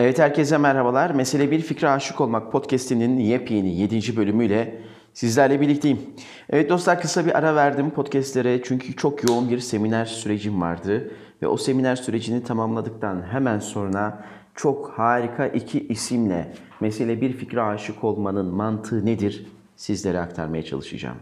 Evet herkese merhabalar. Mesele Bir Fikre Aşık Olmak podcastinin yepyeni 7. bölümüyle sizlerle birlikteyim. Evet dostlar kısa bir ara verdim podcastlere çünkü çok yoğun bir seminer sürecim vardı. Ve o seminer sürecini tamamladıktan hemen sonra çok harika iki isimle Mesele Bir Fikre Aşık Olmanın mantığı nedir sizlere aktarmaya çalışacağım.